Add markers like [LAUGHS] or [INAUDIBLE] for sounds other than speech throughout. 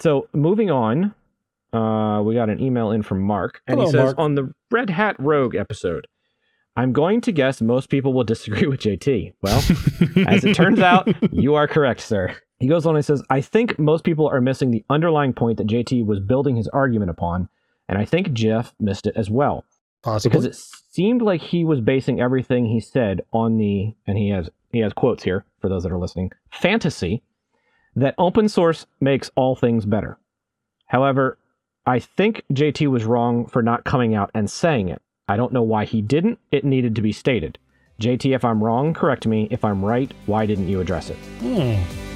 So moving on, uh, we got an email in from Mark, and he says Mark. on the Red Hat Rogue episode, I'm going to guess most people will [LAUGHS] disagree with JT. Well, as it turns out, [LAUGHS] you are correct, sir. He goes on and says, I think most people are missing the underlying point that JT was building his argument upon, and I think Jeff missed it as well. Possibly. Because it seemed like he was basing everything he said on the, and he has he has quotes here for those that are listening, fantasy that open source makes all things better. However, I think JT was wrong for not coming out and saying it. I don't know why he didn't. It needed to be stated. JT, if I'm wrong, correct me. If I'm right, why didn't you address it? Hmm.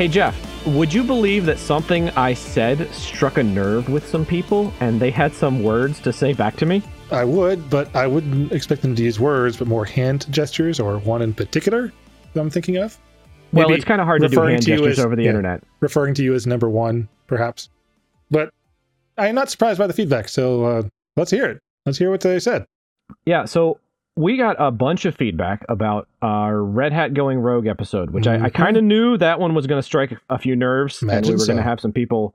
Hey, Jeff, would you believe that something I said struck a nerve with some people and they had some words to say back to me? I would, but I wouldn't expect them to use words, but more hand gestures or one in particular that I'm thinking of. Well, Maybe it's kind of hard to do hand to you gestures as- over the yeah. internet. referring to you as number one, perhaps. But I'm not surprised by the feedback. So uh, let's hear it. Let's hear what they said. Yeah, so we got a bunch of feedback about our Red Hat Going Rogue episode, which I, I Mhm. kind of knew that one was going to strike a few nerves, and we Imagine were going to have some people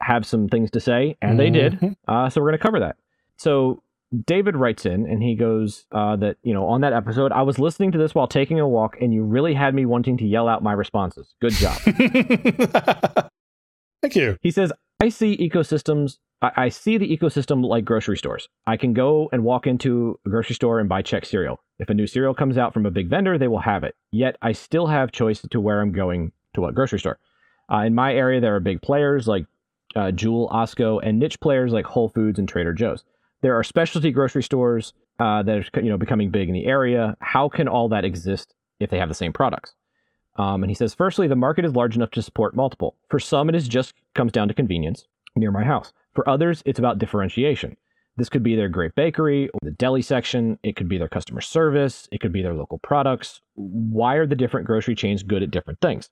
have some things to say, and they did. Mhm. Uh, so we're going to cover that. So David writes in, and he goes uh, that you know on that episode, I was listening to this while taking a walk, and you really had me wanting to yell out my responses. Good job. [LAUGHS] Thank you. He says, I see ecosystems. I, I see the ecosystem like grocery stores. I can go and walk into a grocery store and buy check cereal. If a new cereal comes out from a big vendor, they will have it. Yet I still have choice to where I'm going to what grocery store. Uh, in my area, there are big players like uh, Jewel, Osco, and niche players like Whole Foods and Trader Joe's. There are specialty grocery stores uh, that are you know becoming big in the area. How can all that exist if they have the same products? Um, and he says, firstly, the market is large enough to support multiple. For some, it is just comes down to convenience near my house. For others, it's about differentiation. This could be their great bakery or the deli section. It could be their customer service. It could be their local products. Why are the different grocery chains good at different things?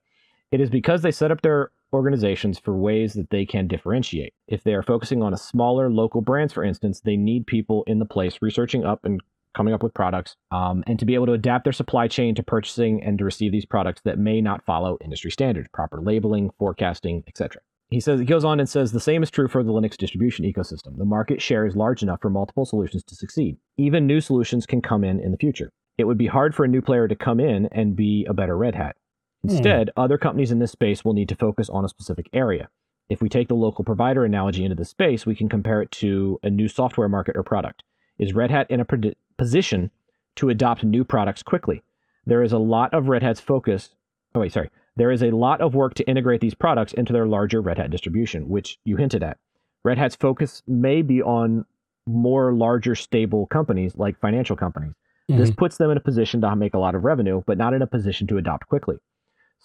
It is because they set up their organizations for ways that they can differentiate. If they are focusing on a smaller local brands, for instance, they need people in the place researching up and coming up with products um, and to be able to adapt their supply chain to purchasing and to receive these products that may not follow industry standards, proper labeling, forecasting, etc. He says he goes on and says the same is true for the Linux distribution ecosystem. The market share is large enough for multiple solutions to succeed. Even new solutions can come in in the future. It would be hard for a new player to come in and be a better Red Hat. Instead, other companies in this space will need to focus on a specific area. If we take the local provider analogy into the space, we can compare it to a new software market or product. Is Red Hat in a predi- position to adopt new products quickly? There is a lot of Red Hat's focus. Oh, wait, sorry. There is a lot of work to integrate these products into their larger Red Hat distribution, which you hinted at. Red Hat's focus may be on more larger, stable companies like financial companies. Mm-hmm. This puts them in a position to make a lot of revenue, but not in a position to adopt quickly.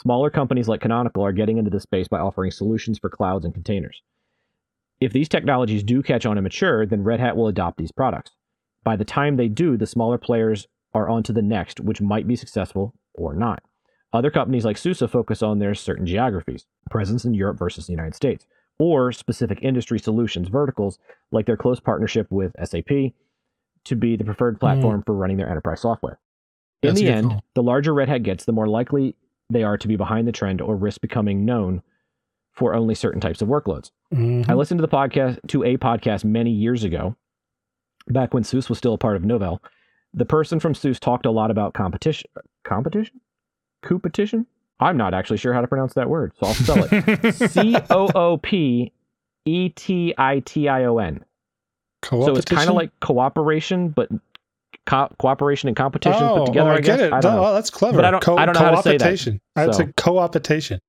Smaller companies like Canonical are getting into this space by offering solutions for clouds and containers. If these technologies do catch on and mature, then Red Hat will adopt these products. By the time they do, the smaller players are on to the next, which might be successful or not. Other companies like SUSE focus on their certain geographies, presence in Europe versus the United States, or specific industry solutions verticals like their close partnership with SAP to be the preferred platform for running their enterprise software. In That's the end, call. the larger Red Hat gets, the more likely they are to be behind the trend or risk becoming known for only certain types of workloads. Mhm. I listened to the podcast to a podcast many years ago, back when SUSE was still a part of Novell. The person from SUSE talked a lot about competition. Competition? Competition? I'm not actually sure how to pronounce that word, so I'll spell it. [LAUGHS] C O O P E T I T I O N. So it's kind of like cooperation, but co- cooperation and competition oh, put together. oh, I, I guess. get it. I don't know. Oh, that's clever. But I don't- I don't know how to say that, Co-opetition. I'd say co-opetition.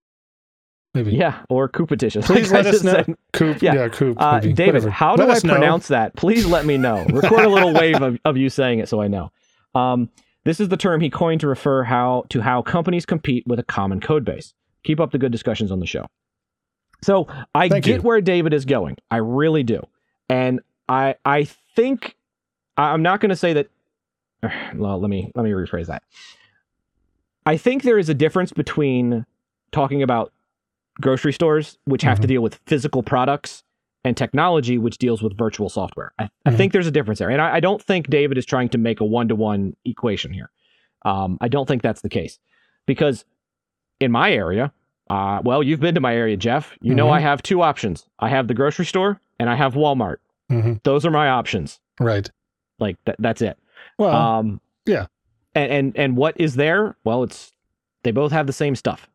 Maybe. Yeah, or competition. Please Like [LAUGHS] let us know. said. Coop. Yeah. Yeah, Coop. Uh. David, Whatever. how Let do I know. pronounce that? Please let me know. Record a little wave of, of you saying it so I know. Um, this is the term he coined to refer how to how companies compete with a common code base. Keep up the good discussions on the show. So I Thank get you. where David is going. I really do, and I I think I'm not going to say that. [SIGHS] Well, let me let me rephrase that. I think there is a difference between talking about grocery stores, which have to Mhm. deal with physical products, and technology, which deals with virtual software. I, I Mhm. think there's a difference there. And I, I don't think David is trying to make a one to one equation here. Um, I don't think that's the case because in my area, uh, well, you've been to my area, Jeff. You know, Mhm. I have two options I have the grocery store and I have Walmart. hmm Those are my options. Right. Like, that, that's it. Well, um, yeah. And, and and what is there? Well, it's they both have the same stuff.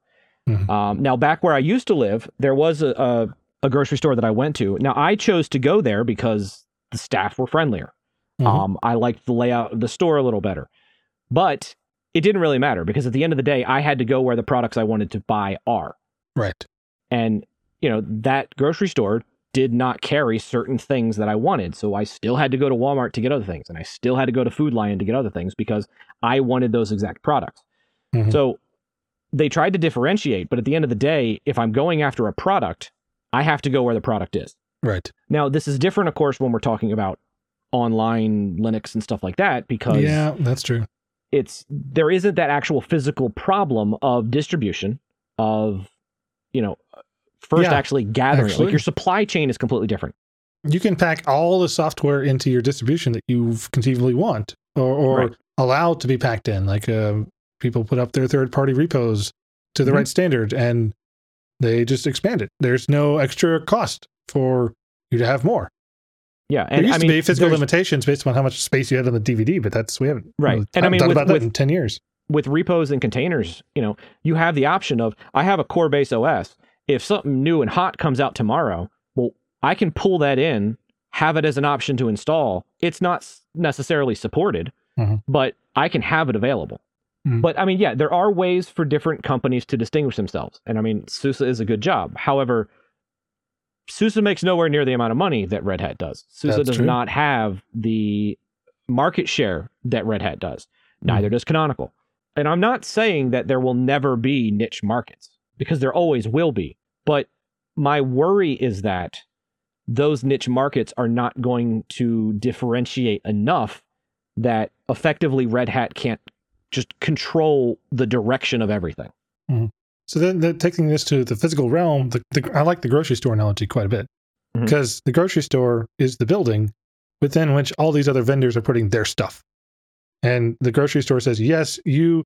Mhm. Um, now, back where I used to live, there was a, a a grocery store that I went to. Now, I chose to go there because the staff were friendlier. Mhm. Um, I liked the layout of the store a little better, but it didn't really matter because at the end of the day, I had to go where the products I wanted to buy are. right. And, you know, that grocery store did not carry certain things that I wanted. So I still had to go to Walmart to get other things. And I still had to go to Food Lion to get other things because I wanted those exact products. Mhm. So they tried to differentiate. But at the end of the day, if I'm going after a product, I have to go where the product is. Right. Now, this is different, of course, when we're talking about online Linux and stuff like that because Yeah, that's true. it's there isn't that actual physical problem of distribution of you know first Yeah, actually gathering actually. like your supply chain is completely different You can pack all the software into your distribution that you conceivably want or, or Right. allow to be packed in. Like um, people put up their third party repos to the Mhm. right standard and they just expand it. There's no extra cost for you to have more. yeah There and used i mean to be physical limitations based on how much space you had on the DVD, but that's we haven't Right. really And I mean, thought with- about that with- in ten years. with repos and containers you know you have the option of i have a core base os if something new and hot comes out tomorrow well i can pull that in have it as an option to install it's not necessarily supported Mhm. but i can have it available Mhm. but i mean yeah there are ways for different companies to distinguish themselves and i mean SUSE is a good job however SUSE makes nowhere near the amount of money that Red Hat does. SUSE That's does true. not have the market share that Red Hat does. Neither does Canonical. And I'm not saying that there will never be niche markets because there always will be. But my worry is that those niche markets are not going to differentiate enough that effectively Red Hat can't just control the direction of everything. Mm-hmm. So then, then taking this to the physical realm, the, the, I like the grocery store analogy quite a bit mm-hmm. because the grocery store is the building within which all these other vendors are putting their stuff. And the grocery store says, yes, you,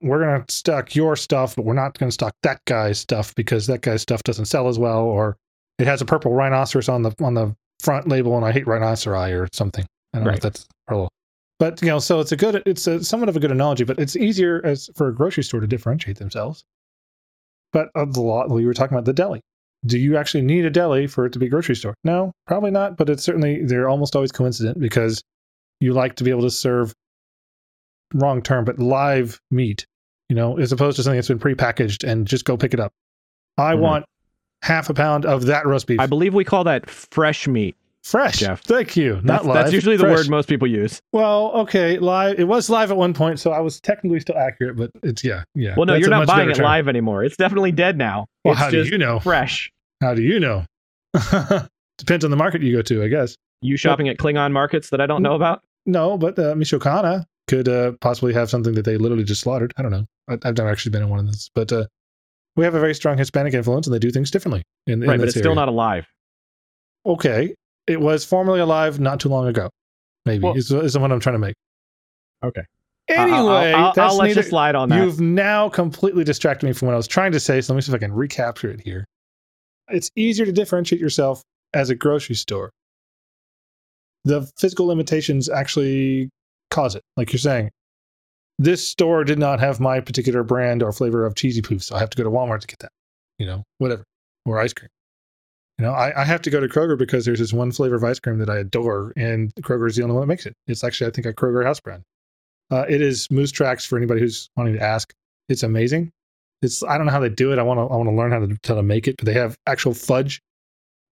we're going to stock your stuff, but we're not going to stock that guy's stuff because that guy's stuff doesn't sell as well, or it has a purple rhinoceros on the on the front label, and I hate rhinoceri or something. I don't know if that's. But you know, so it's a good, it's a somewhat of a good analogy, but it's easier as for a grocery store to differentiate themselves. But a lot, we were talking about the deli. Do you actually need a deli for it to be a grocery store? No, probably not. But it's certainly they're almost always coincident because you like to be able to serve wrong term, but live meat. You know, as opposed to something that's been prepackaged and just go pick it up. I Mhm. want half a pound of that roast beef, I believe we call that fresh meat. Fresh. Jeff. Thank you. Not That's, live. that's usually the fresh. word most people use. Well, okay, live. It was live at one point, so I was technically still accurate, but it's yeah, yeah. Well, no, That's you're not buying it term. live anymore. It's definitely dead now. Well, it's how do you know? fresh. How do you know? [LAUGHS] Depends on the market you go to, I guess. You shopping at Klingon markets that I don't know about? No, but uh, Michoacana could uh, possibly have something that they literally just slaughtered. I don't know. I, I've never actually been in one of those, but uh, we have a very strong Hispanic influence, and they do things differently. In, in right, but it's still not alive. okay. It was formerly alive not too long ago. Maybe Well- is, is what I'm trying to make. Okay. Anyway, I'll, I'll, I'll let neither- you slide on that. You've now completely distracted me from what I was trying to say. So let me see if I can recapture it here. It's easier to differentiate yourself as a grocery store. The physical limitations actually cause it. Like you're saying, this store did not have my particular brand or flavor of cheesy poof, so I have to go to Walmart to get that. You know, whatever. Or ice cream. You know, I, I have to go to Kroger because there's this one flavor of ice cream that I adore, and Kroger is the only one that makes it. It's actually, I think, a Kroger house brand. Uh, it is Moose Tracks for anybody who's wanting to ask. It's amazing. It's I don't know how they do it. I want to I want to learn how to how to make it. But they have actual fudge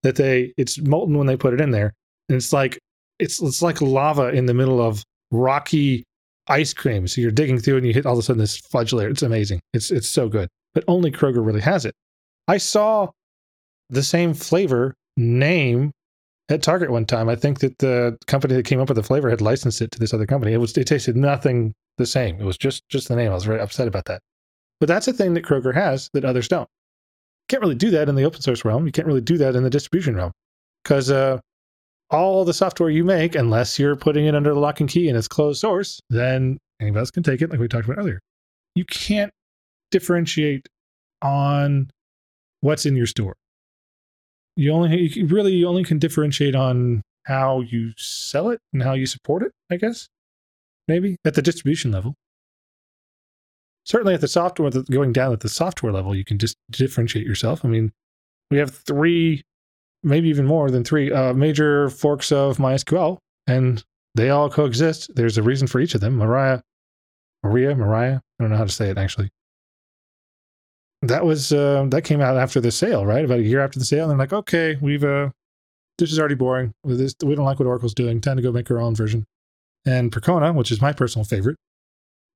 that they it's molten when they put it in there, and it's like it's it's like lava in the middle of rocky ice cream. So you're digging through and you hit all of a sudden this fudge layer. It's amazing. It's it's so good. But only Kroger really has it. I saw the same flavor name at Target one time. I think that the company that came up with the flavor had licensed it to this other company. It was it tasted nothing the same. It was just just the name. I was very upset about that. But that's a thing that Kroger has that others don't. Can't really do that in the open source realm. You can't really do that in the distribution realm because uh, all the software you make, unless you're putting it under the lock and key and it's closed source, then anybody else can take it, like we talked about earlier. You can't differentiate on what's in your store. You only you really you only can differentiate on how you sell it and how you support it, I guess. Maybe at the distribution level. Certainly at the software going down at the software level, you can just differentiate yourself. I mean, we have three, maybe even more than three uh, major forks of MySQL, and they all coexist. There's a reason for each of them. Mariah, Maria, Mariah. I don't know how to say it actually that was uh, that came out after the sale, right? About a year after the sale, and they're like, okay, we've uh, this is already boring. This, we don't like what Oracle's doing. Time to go make our own version. And Percona, which is my personal favorite,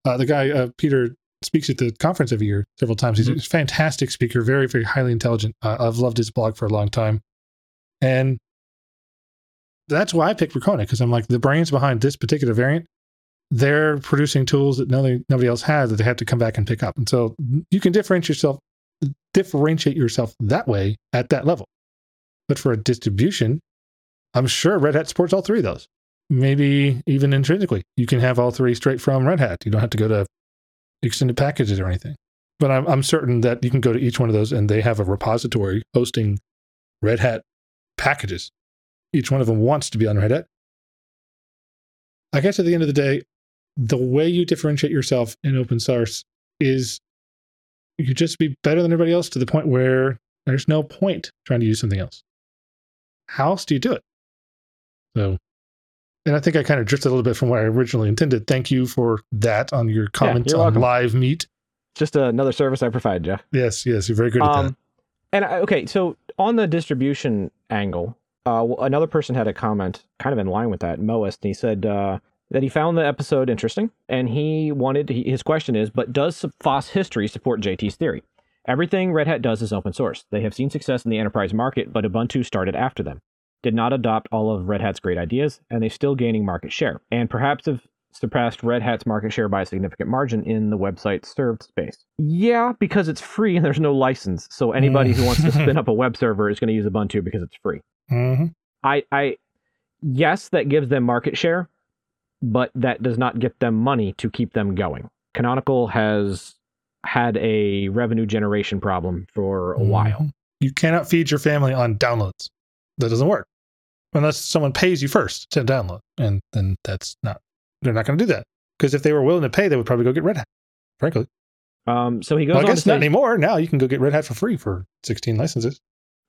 uh, the guy uh, Peter speaks at the conference every year several times. He's mm-hmm. a fantastic speaker, very very highly intelligent. Uh, I've loved his blog for a long time, and that's why I picked Percona because I'm like the brains behind this particular variant they're producing tools that nobody, nobody else has that they have to come back and pick up. And so you can differentiate yourself, differentiate yourself that way at that level. But for a distribution, I'm sure Red Hat supports all three of those. Maybe even intrinsically, you can have all three straight from Red Hat. You don't have to go to extended packages or anything. But I'm, I'm certain that you can go to each one of those and they have a repository hosting Red Hat packages. Each one of them wants to be on Red Hat. I guess at the end of the day, the way you differentiate yourself in open source is you just be better than everybody else to the point where there's no point trying to use something else. How else do you do it? So, and I think I kind of drifted a little bit from what I originally intended. Thank you for that on your comments yeah, on welcome. live meet. Just another service I provide, Jeff. Yes, yes, you're very good um, at that. And I, okay, so on the distribution angle, uh, another person had a comment kind of in line with that, Moist, and he said, uh, that he found the episode interesting, and he wanted to, his question is, but does FOSS history support JT's theory? Everything Red Hat does is open source. They have seen success in the enterprise market, but Ubuntu started after them. Did not adopt all of Red Hat's great ideas, and they're still gaining market share, and perhaps have surpassed Red Hat's market share by a significant margin in the website served space. Yeah, because it's free and there's no license. So anybody who wants to spin up a web server is going to use Ubuntu because it's free. Mm-hmm. I, I, yes, that gives them market share, but that does not get them money to keep them going. Canonical has had a revenue generation problem for a mm-hmm. while. You cannot feed your family on downloads. That doesn't work unless someone pays you first to download, and then that's not. They're not going to do that because if they were willing to pay, they would probably go get Red Hat. Frankly. Um, so he goes. Well, I guess not anymore. Now you can go get Red Hat for free for 16 licenses.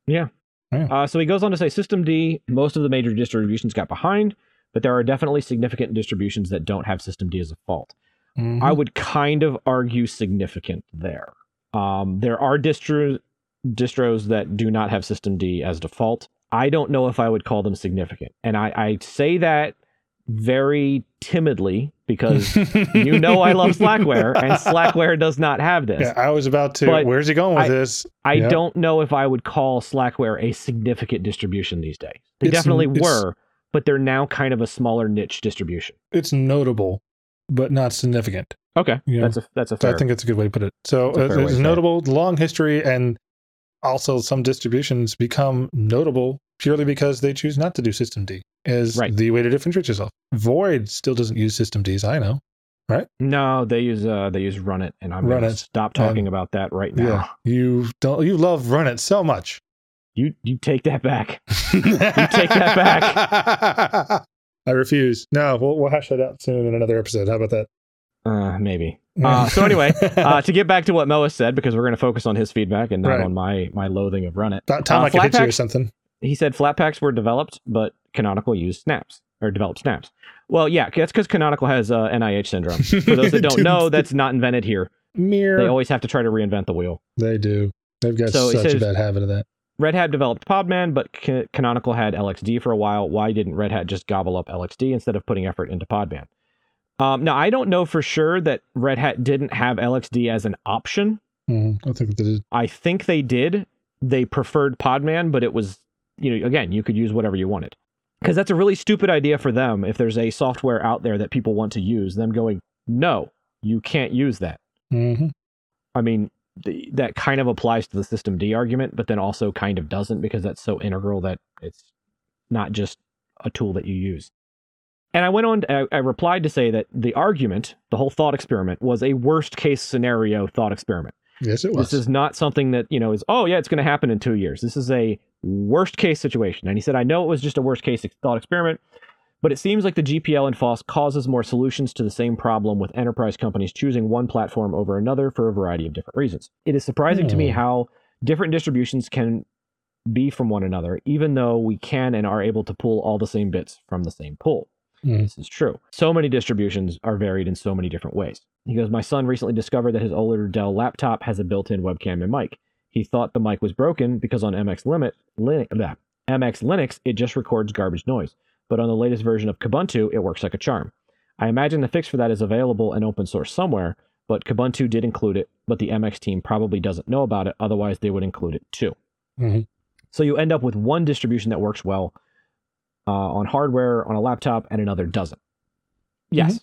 Yeah. yeah. Uh, so he goes on to say, systemd. Most of the major distributions got behind but there are definitely significant distributions that don't have systemd as a fault. Mm-hmm. I would kind of argue significant there. Um, there are distro- distros that do not have systemd as default. I don't know if I would call them significant. And I, I say that very timidly because [LAUGHS] you know I love Slackware and Slackware does not have this. Yeah, I was about to. But where's he going with I, this? I yep. don't know if I would call Slackware a significant distribution these days. They it's, definitely were, but they're now kind of a smaller niche distribution. It's notable, but not significant. Okay, you know? that's a that's a fair. I think that's a good way to put it. So uh, it's notable, it. long history, and also some distributions become notable purely because they choose not to do systemd as right. the way to differentiate yourself. Void still doesn't use systemd, I know, right? No, they use uh they use runit, and I'm run gonna it. stop talking and, about that right now. Yeah, you don't you love runit so much. You you take that back. you take that back. [LAUGHS] I refuse. No, we'll we'll hash that out soon in another episode. How about that? Uh, maybe. [LAUGHS] Uh, so anyway, uh, [LAUGHS] to get back to what Moa said, because we're going to focus on his feedback and not right. on my my loathing of runit. About time uh, I could hit you or something. He said Flatpaks were developed, but Canonical used snaps or developed snaps. Well, yeah, that's because Canonical has uh, NIH syndrome. For those that don't know, that's not invented here. Mere. They always have to try to reinvent the wheel. They do. They've got so such says, a bad habit of that. Red Hat developed Podman, but Canonical had LXD for a while. Why didn't Red Hat just gobble up LXD instead of putting effort into Podman? Um, now, I don't know for sure that Red Hat didn't have LXD as an option. Mm, I think they did. I think they did. They preferred Podman, but it was, you know, again, you could use whatever you wanted. Because that's a really stupid idea for them if there's a software out there that people want to use, them going, no, you can't use that. Mm-hmm. I mean, the, that kind of applies to the systemd argument, but then also kind of doesn't because that's so integral that it's not just a tool that you use. And I went on, I, I replied to say that the argument, the whole thought experiment, was a worst case scenario thought experiment. Yes, it was. This is not something that, you know, is, oh, yeah, it's going to happen in two years. This is a worst case situation. And he said, I know it was just a worst case thought experiment, but it seems like the GPL and FOSS causes more solutions to the same problem with enterprise companies choosing one platform over another for a variety of different reasons. It is surprising to me Hmm. how different distributions can be from one another, even though we can and are able to pull all the same bits from the same pool. Hmm. This is true. So many distributions are varied in so many different ways. He goes, My son recently discovered that his older Dell laptop has a built in webcam and mic. He thought the mic was broken because on MX Limit, Linux, MX Linux, it just records garbage noise. But on the latest version of Kubuntu, it works like a charm. I imagine the fix for that is available and open source somewhere, but Kubuntu did include it, but the MX team probably doesn't know about it, otherwise, they would include it too. Mhm. So you end up with one distribution that works well uh, on hardware on a laptop and another doesn't. Yes.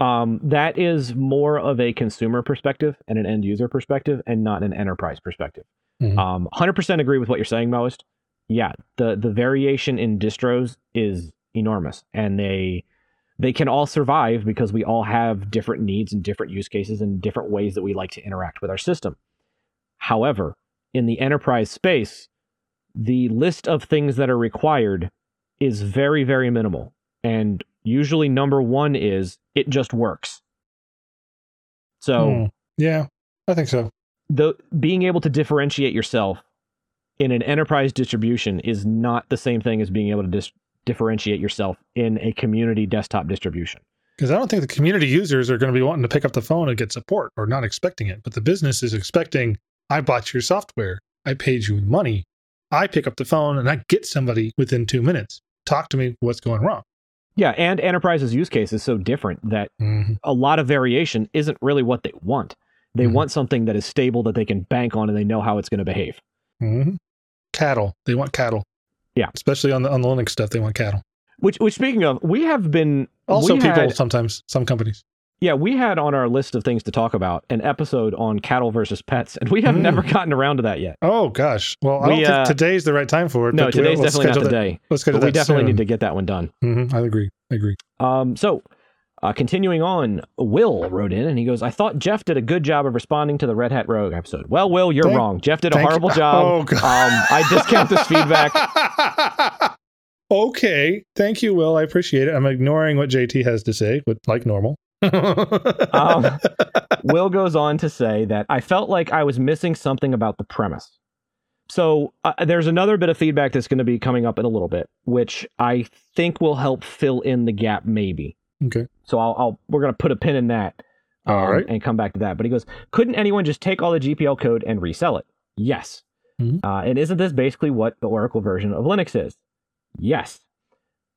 Um, that is more of a consumer perspective and an end user perspective and not an enterprise perspective. Mhm. Um, 100% agree with what you're saying, Most. Yeah, the, the variation in distros is enormous and they they can all survive because we all have different needs and different use cases and different ways that we like to interact with our system. However, in the enterprise space, the list of things that are required is very, very minimal. And usually, number one is it just works. So, Hmm. Yeah, I think so. the being able to differentiate yourself in an enterprise distribution is not the same thing as being able to dis- differentiate yourself in a community desktop distribution. Because I don't think the community users are going to be wanting to pick up the phone and get support or not expecting it. But the business is expecting, I bought your software. I paid you money. I pick up the phone and I get somebody within two minutes. Talk to me. What's going wrong? Yeah, and enterprise's use case is so different that Mhm. a lot of variation isn't really what they want. They Mhm. want something that is stable that they can bank on and they know how it's going to behave. Mhm. Cattle. They want cattle. Yeah. Especially on the on the Linux stuff, they want cattle. Which, which speaking of, we have been Also, we people had- sometimes, some companies. yeah, we had on our list of things to talk about an episode on cattle versus pets, and we have Mm. never gotten around to that yet. Oh gosh. Well, I don't uh, think today's the right time for it. No, today's we'll definitely not schedule the that- day, Let's but we definitely soon. need to get that one done. Mhm, I agree. I agree. Um, so, uh, continuing on, Will wrote in and he goes, I thought Jeff did a good job of responding to the Red Hat Rogue episode. Well, Will, you're Thank- wrong. Jeff did a thank you. horrible job. Oh, God. Um, I discount this feedback. [LAUGHS] okay. Thank you, Will. I appreciate it. I'm ignoring what JT has to say, but like normal. [LAUGHS] Um, Will goes on to say that I felt like I was missing something about the premise. So uh, there's another bit of feedback that's going to be coming up in a little bit, which I think will help fill in the gap, maybe. okay. So I'll, I'll we're going to put a pin in that, All um, right. and come back to that. But he goes, couldn't anyone just take all the GPL code and resell it? Yes. Mhm. Uh, and isn't this basically what the Oracle version of Linux is? Yes.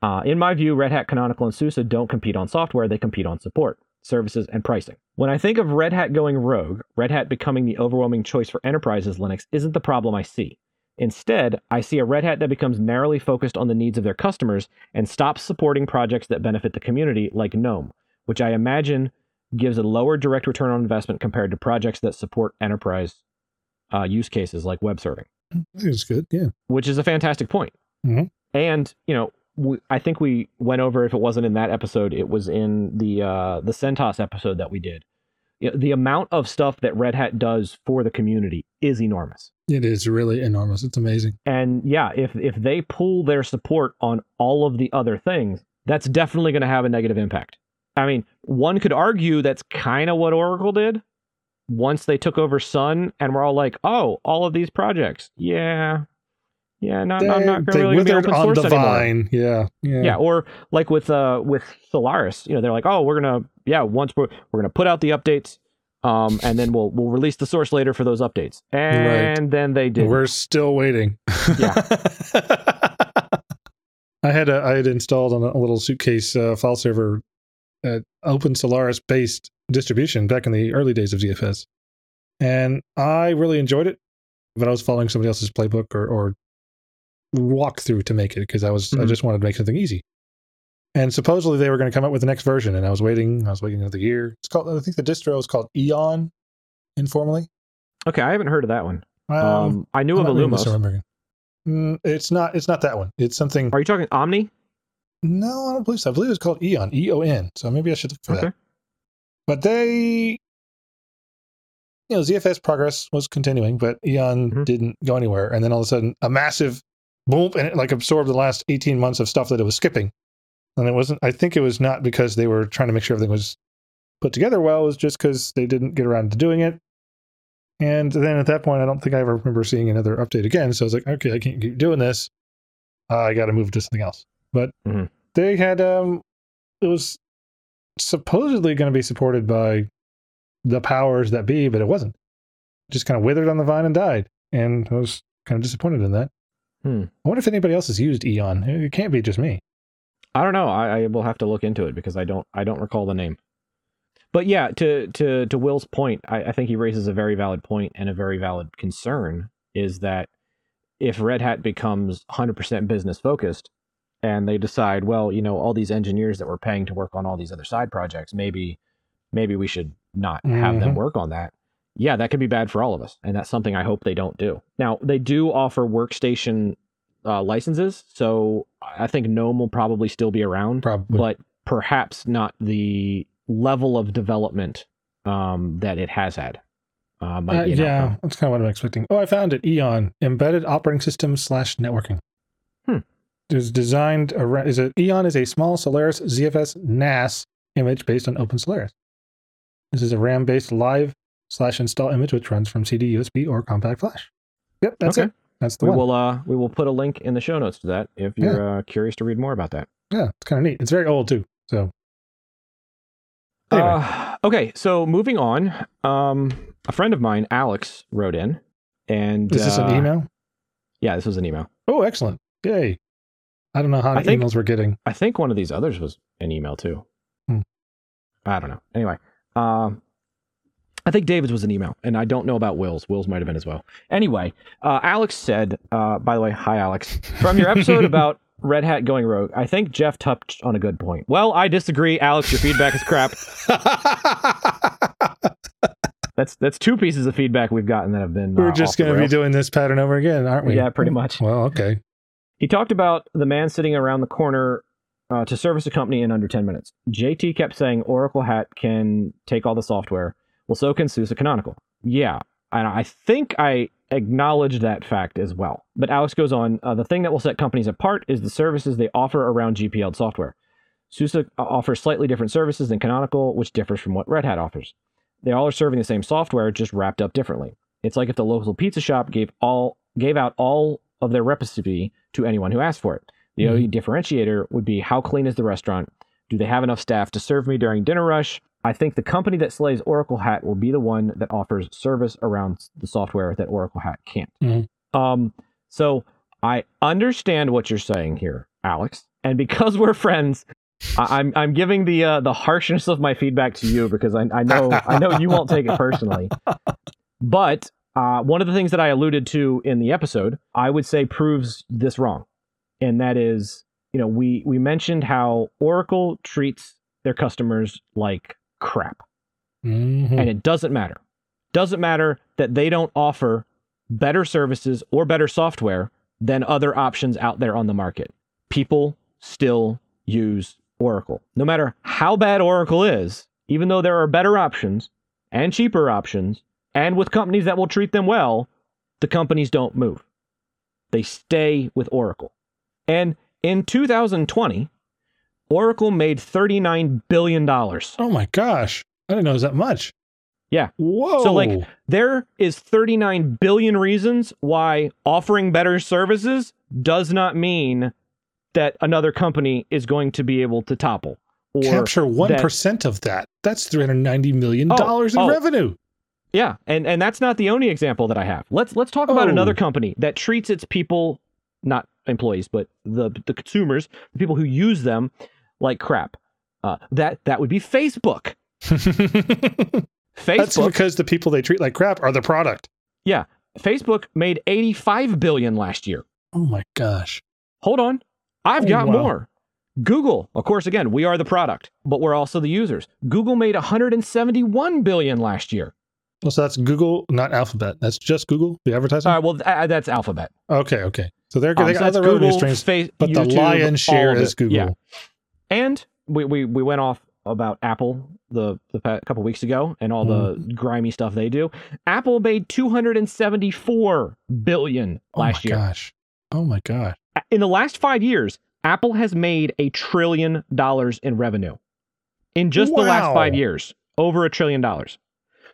Uh, in my view, Red Hat Canonical and SUSE don't compete on software; they compete on support, services, and pricing. When I think of Red Hat going rogue, Red Hat becoming the overwhelming choice for enterprises Linux isn't the problem I see. Instead, I see a Red Hat that becomes narrowly focused on the needs of their customers and stops supporting projects that benefit the community, like GNOME, which I imagine gives a lower direct return on investment compared to projects that support enterprise uh, use cases like web serving, it's good. Yeah. which is a fantastic point. Mhm. And you know, we, I think we went over if it wasn't in that episode, it was in the uh, the CentOS episode that we did. You know, the amount of stuff that Red Hat does for the community is enormous. It is really enormous. It's amazing. And yeah, if if they pull their support on all of the other things, that's definitely going to have a negative impact. I mean, one could argue that's kind of what Oracle did once they took over Sun, and we're all like, "Oh, all of these projects, yeah, yeah, not, They, not, not they really going to be withered open on source the anymore." vine. Yeah. Yeah. Yeah, or like with uh with Solaris, you know, they're like, "Oh, we're gonna yeah, once we're we're gonna put out the updates." Um, and then we'll we'll release the source later for those updates, and then they did. We're still waiting. Yeah. [LAUGHS] I had a I had installed on a little suitcase uh, file server, uh, Open Solaris based distribution back in the early days of ZFS, and I really enjoyed it. But I was following somebody else's playbook or, or walkthrough to make it because I was I Mhm. just wanted to make something easy. And supposedly they were going to come up with the next version, and I was waiting. I was waiting another year. It's called I think the distro is called Eon, informally. Okay, I haven't heard of that one. Um, Um, I knew I'm of Illumos. Mm, it's not. It's not that one. It's something. Are you talking Omni? No, I don't believe so. I believe it's called Eon. E O N. So maybe I should look for that. But they, you know, ZFS progress was continuing, but Eon Mhm. didn't go anywhere. And then all of a sudden, a massive boom, and it like absorbed the last 18 months of stuff that it was skipping. And it wasn't, I think it was not because they were trying to make sure everything was put together well, it was just because they didn't get around to doing it. And then at that point, I don't think I ever remember seeing another update again. So I was like, okay, I can't keep doing this. Uh, I got to move to something else. But Mhm. they had, um, it was supposedly going to be supported by the powers that be, but it wasn't. Just kind of withered on the vine and died. And I was kind of disappointed in that. Hmm. I wonder if anybody else has used Eon. It can't be just me. I don't know. I, I will have to look into it because I don't I don't recall the name. But yeah, to to to Will's point, I, I think he raises a very valid point and a very valid concern is that if Red Hat becomes 100% business focused and they decide, well, you know, all these engineers that we're paying to work on all these other side projects, maybe maybe we should not have them Mhm. work on that. Yeah, that could be bad for all of us, and that's something I hope they don't do. Now, they do offer workstation uh, licenses, so I think GNOME will probably still be around Probably. but perhaps not the level of development um, that it has had. Uh, might Uh, be yeah, outcome. that's kind of what I'm expecting. Oh, I found it. Eon, embedded operating system slash networking. Hmm. Is designed around. Is it Eon is a small Solaris ZFS NAS image based on Open Solaris. This is a RAM based live slash install image which runs from CD, USB, or compact flash. Yep, that's Okay. it. That's the We one. will uh, we will put a link in the show notes to that if you're uh, curious to read more about that. Yeah, it's kind of neat. It's very old too. So Anyway. Uh, okay, so moving on, um, a friend of mine, Alex, wrote in, and is this uh, an email? Yeah, this was an email. Oh, excellent! Yay! I don't know how many think- emails we're getting. I think one of these others was an email too. Hmm. I don't know. Anyway, um, I think David's was an email, and I don't know about Will's. Will's might have been as well. Anyway, uh, Alex said, uh, by the way, hi, Alex. From your episode [LAUGHS] about Red Hat going rogue, I think Jeff touched on a good point. Well, I disagree, Alex. Your feedback is crap. [LAUGHS] That's that's two pieces of feedback we've gotten that have been. We're uh, just going to be doing this pattern over again, aren't we? Yeah, pretty much. Well, okay. He talked about the man sitting around the corner uh, to service a company in under 10 minutes. JT kept saying Oracle Hat can take all the software. Well, so can SUSE Canonical. Yeah, and I think I acknowledge that fact as well. But Alex goes on uh, the thing that will set companies apart is the services they offer around GPL software. SUSE uh, offers slightly different services than Canonical, which differs from what Red Hat offers. They all are serving the same software, just wrapped up differently. It's like if the local pizza shop gave all gave out all of their recipe to anyone who asked for it. The only differentiator would be how clean is the restaurant? Do they have enough staff to serve me during dinner rush? I think the company that slays Oracle Hat will be the one that offers service around the software that Oracle Hat can't. Mhm. Um, so I understand what you're saying here, Alex, and because we're friends, I- I'm I'm giving the uh, the harshness of my feedback to you because I, I know I know you won't take it personally. [LAUGHS] But uh, one of the things that I alluded to in the episode, I would say proves this wrong, and that is, you know, we we mentioned how Oracle treats their customers like crap, Mhm. and it doesn't matter. Doesn't matter that they don't offer better services or better software than other options out there on the market. People still use Oracle. No matter how bad Oracle is, even though there are better options and cheaper options, and with companies that will treat them well, the companies don't move. They stay with Oracle. And in 2020, Oracle made $39 billion. Oh my gosh. I didn't know it was that much. Yeah. Whoa. So, like, There is 39 billion reasons why offering better services does not mean that another company is going to be able to topple. Or capture one that- percent of that. That's three hundred ninety million oh, dollars in oh. revenue. Yeah, and and that's not the only example that I have. Let's let's talk about Oh. another company that treats its people, not employees, but the the consumers, the people who use them, like crap. Uh, that that would be Facebook. [LAUGHS] That's because the people they treat like crap are the product. yeah, Facebook made 85 billion last year. Oh my gosh. Hold on. I've Oh, got wow. more. Google, of course, again, we are the product, but we're also the users. Google made 171 billion last year. Well, so that's Google, not Alphabet. That's just Google, the advertising. All right, well, th- uh, that's Alphabet. okay, okay. So they're Um, they got that's other revenue Google, streams, Face- but the YouTube, lion's share is. Google. Yeah. And we, we we went off about Apple the the couple weeks ago and all Mm-hmm. the grimy stuff they do. Apple made 274 billion last year. oh my year. gosh. Oh my gosh. In the last 5 years, Apple has made a trillion dollars in revenue. In just the last 5 years, over a trillion dollars.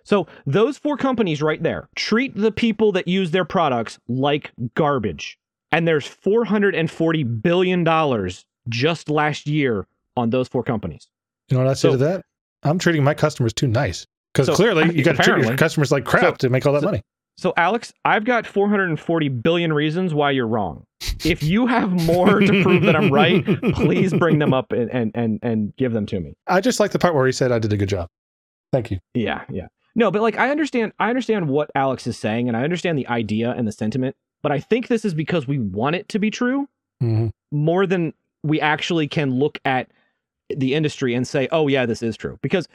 So, those four companies right there treat the people that use their products like garbage. And there's 440 billion dollars just last year on those four companies. You know what I say So- to that? I'm treating my customers too nice. Because So, clearly you got to treat your customers like crap So- to make all that money. So, Alex, I've got 440 billion reasons why you're wrong. If you have more to prove that I'm right, please bring them up and, and, and, and give them to me. I just like the part where he said I did a good job. Thank you. Yeah, yeah. No, but like I understand I understand what Alex is saying and I understand the idea and the sentiment, but I think this is because we want it to be true hmm more than we actually can look at the industry and say, "Oh yeah, this is true." Because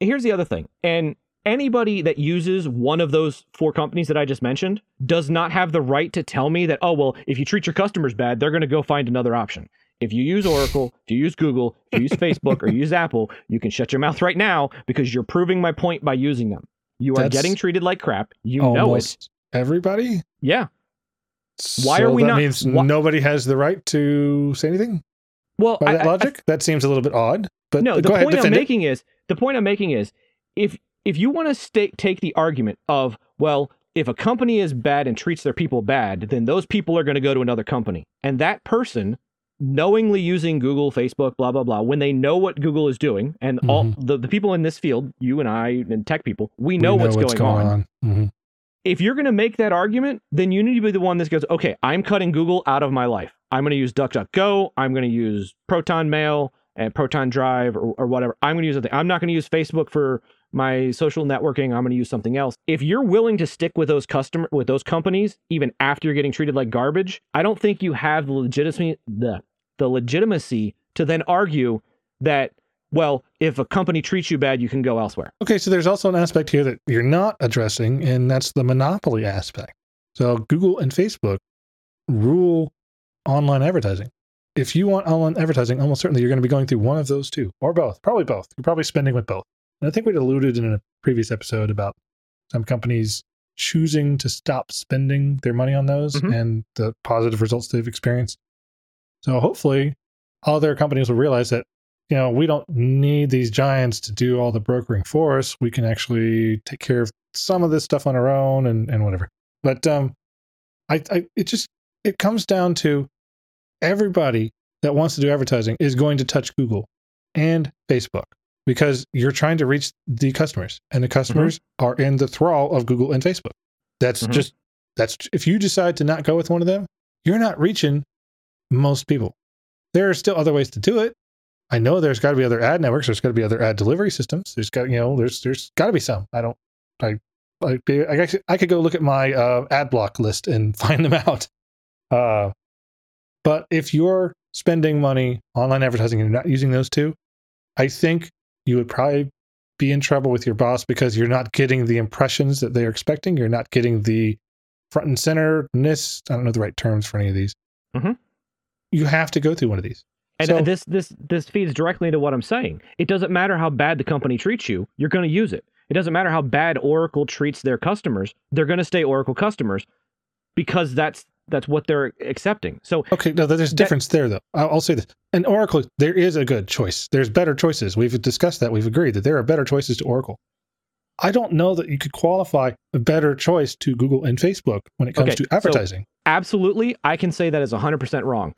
here's the other thing. And anybody that uses one of those four companies that I just mentioned does not have the right to tell me that, "Oh, well, if you treat your customers bad, they're going to go find another option." If you use Oracle, if you use Google, if you use [LAUGHS] Facebook or you use Apple, you can shut your mouth right now because you're proving my point by using them. You are That's getting treated like crap. You know it. Everybody. Yeah. Why are we that not- means why- nobody has the right to say anything Well, by I- that I- I logic. that seems a little bit odd. But no, the go ahead, point I'm making is the point I'm making is if if you want to sta take the argument of well, if a company is bad and treats their people bad, then those people are going to go to another company, and that person knowingly using Google, Facebook, blah blah blah, when they know what Google is doing, and all Mm-hmm. the, the people in this field, you and I and tech people, we know, what's, going, on. Mhm. If you're going to make that argument, then you need to be the one that goes, okay, I'm cutting Google out of my life. I'm going to use DuckDuckGo. I'm going to use Proton Mail and Proton Drive or, or whatever. I'm going to use something. I'm not going to use Facebook for my social networking. I'm going to use something else. If you're willing to stick with those customer with those companies even after you're getting treated like garbage, I don't think you have the legitimacy the the legitimacy to then argue that well, if a company treats you bad, you can go elsewhere. Okay, so there's also an aspect here that you're not addressing, and that's the monopoly aspect. So Google and Facebook rule online advertising. If you want online advertising, almost certainly you're going to be going through one of those two, or both. Probably both. You're probably spending with both. And I think we'd alluded in a previous episode about some companies choosing to stop spending their money on those Mhm. and the positive results they've experienced. So hopefully, other companies will realize that you know we don't need these giants to do all the brokering for us. We can actually take care of some of this stuff on our own and and whatever. But um, I, I it just it comes down to everybody that wants to do advertising is going to touch Google and Facebook because you're trying to reach the customers and the customers are in the thrall of Google and Facebook. That's Mhm. just that's if you decide to not go with one of them, you're not reaching most people. There are still other ways to do it. I know there's got to be other ad networks. There's got to be other ad delivery systems. There's got you know there's there's got to be some. I don't I I I, guess I could go look at my uh, ad block list and [LAUGHS] find them out. Uh, but if you're spending money online advertising and you're not using those two, I think you would probably be in trouble with your boss because you're not getting the impressions that they're expecting. You're not getting the front and center centerness. I don't know the right terms for any of these. Mhm. You have to go through one of these. And So- this this this feeds directly into what I'm saying. It doesn't matter how bad the company treats you, you're going to use it. It doesn't matter how bad Oracle treats their customers, they're going to stay Oracle customers because that's that's what they're accepting. So Okay, no, there's a That- difference there, though. I'll, I'll say this: in Oracle, there is a good choice. There's better choices. We've discussed that. We've agreed that there are better choices to Oracle. I don't know that you could qualify a better choice to Google and Facebook when it comes Okay, to so- advertising. absolutely, I can say that is 100% wrong.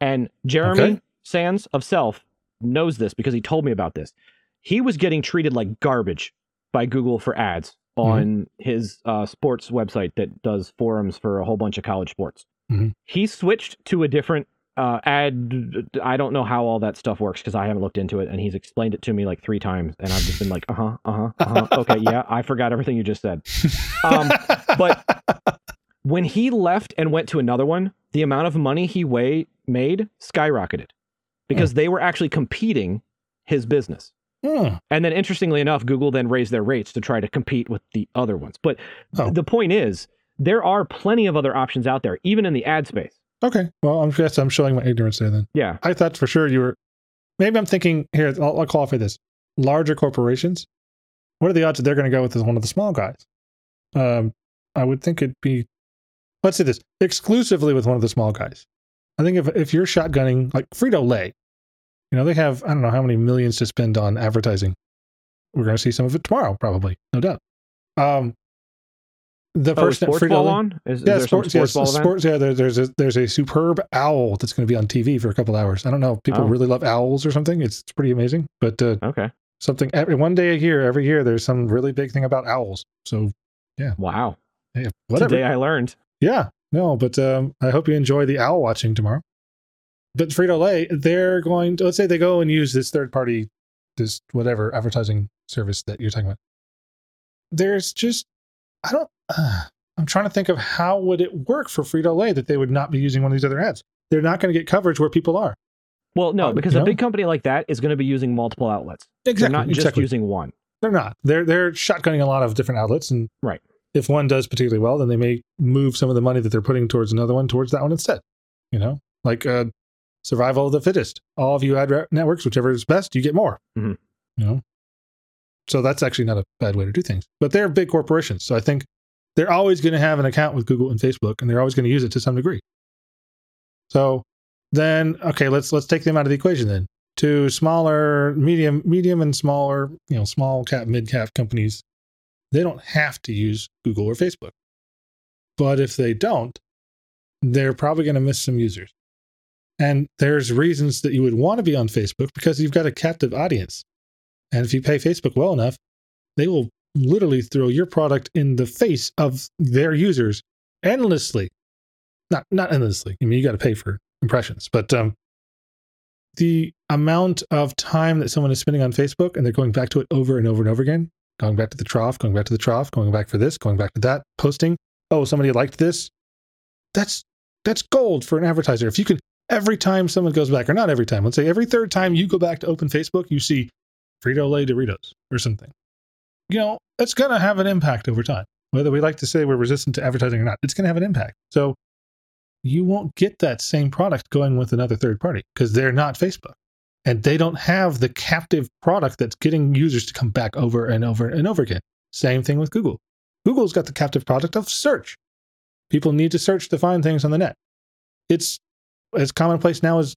And Jeremy Okay. Sands of Self knows this because he told me about this. He was getting treated like garbage by Google for ads on his uh, sports website that does forums for a whole bunch of college sports. Mhm. He switched to a different uh, ad. I don't know how all that stuff works because I haven't looked into it, and he's explained it to me like three times, and I've just been like, uh huh, uh huh, uh huh. Okay, yeah, I forgot everything you just said. Um, but when he left and went to another one, the amount of money he way made skyrocketed because they were actually competing his business. Hmm. And then, interestingly enough, Google then raised their rates to try to compete with the other ones. But Oh. the point is, there are plenty of other options out there, even in the ad space. Okay. Well, I'm guess I'm showing my ignorance there then. Yeah. I thought for sure you were. Maybe I'm thinking here. I'll, I'll qualify this. Larger corporations. What are the odds that they're going to go with one of the small guys? Um, I would think it'd be. Let's say this exclusively with one of the small guys. I think if if you're shotgunning like Frito Lay, you know they have I don't know how many millions to spend on advertising. We're going to see some of it tomorrow, probably, no doubt. Um, the Oh, is person sports ball on? Is, is yeah, some sports, sports yes, sports. Yeah, there, there's a there's a superb owl that's going to be on TV for a couple hours. I don't know. if People Oh. really love owls or something. It's, it's pretty amazing. But uh, Okay. something every one day a year, every year, there's some really big thing about owls. So yeah, Wow. yeah, whatever. Today I learned. Yeah, no, but um, I hope you enjoy the owl watching tomorrow. But Frito Lay, they're going. To, let's say they go and use this third party, this whatever advertising service that you're talking about. There's just, I don't. Uh, [SIGHS] I'm trying to think of how would it work for Frito Lay that they would not be using one of these other ads. They're not going to get coverage where people are. Well, no, Uh, because a know? big company like that is going to be using multiple outlets. Exactly. They're not just using one. They're not. They're they're shotgunning a lot of different outlets, and Right. if one does particularly well, then they may move some of the money that they're putting towards another one towards that one instead. You know, like uh, survival of the fittest. All of you ad re- networks, whichever is best, you get more. Mhm. You know, so that's actually not a bad way to do things. But they're big corporations, so I think they're always going to have an account with Google and Facebook, and they're always going to use it to some degree. So then, okay, let's let's take them out of the equation then to smaller, medium, medium and smaller, you know, small cap, mid cap companies, they don't have to use Google or Facebook. But if they don't, they're probably going to miss some users. And there's reasons that you would want to be on Facebook because you've got a captive audience. And if you pay Facebook well enough, they will literally throw your product in the face of their users endlessly. Not not endlessly. I mean, you got to pay for impressions, but um, the amount of time that someone is spending on Facebook and they're going back to it over and over and over again, going back to the trough, going back to the trough, going back for this, going back to that, posting. Oh, somebody liked this. That's that's gold for an advertiser. If you can every time someone goes back, or not every time, let's say every third time you go back to open Facebook, you see Frito Lay Doritos or something. You know, it's gonna have an impact over time. Whether we like to say we're resistant to advertising or not, it's gonna have an impact. So you won't get that same product going with another third party because they're not Facebook. And they don't have the captive product that's getting users to come back over and over and over again. Same thing with Google. Google's got the captive product of search. People need to search to find things on the net. It's as commonplace now as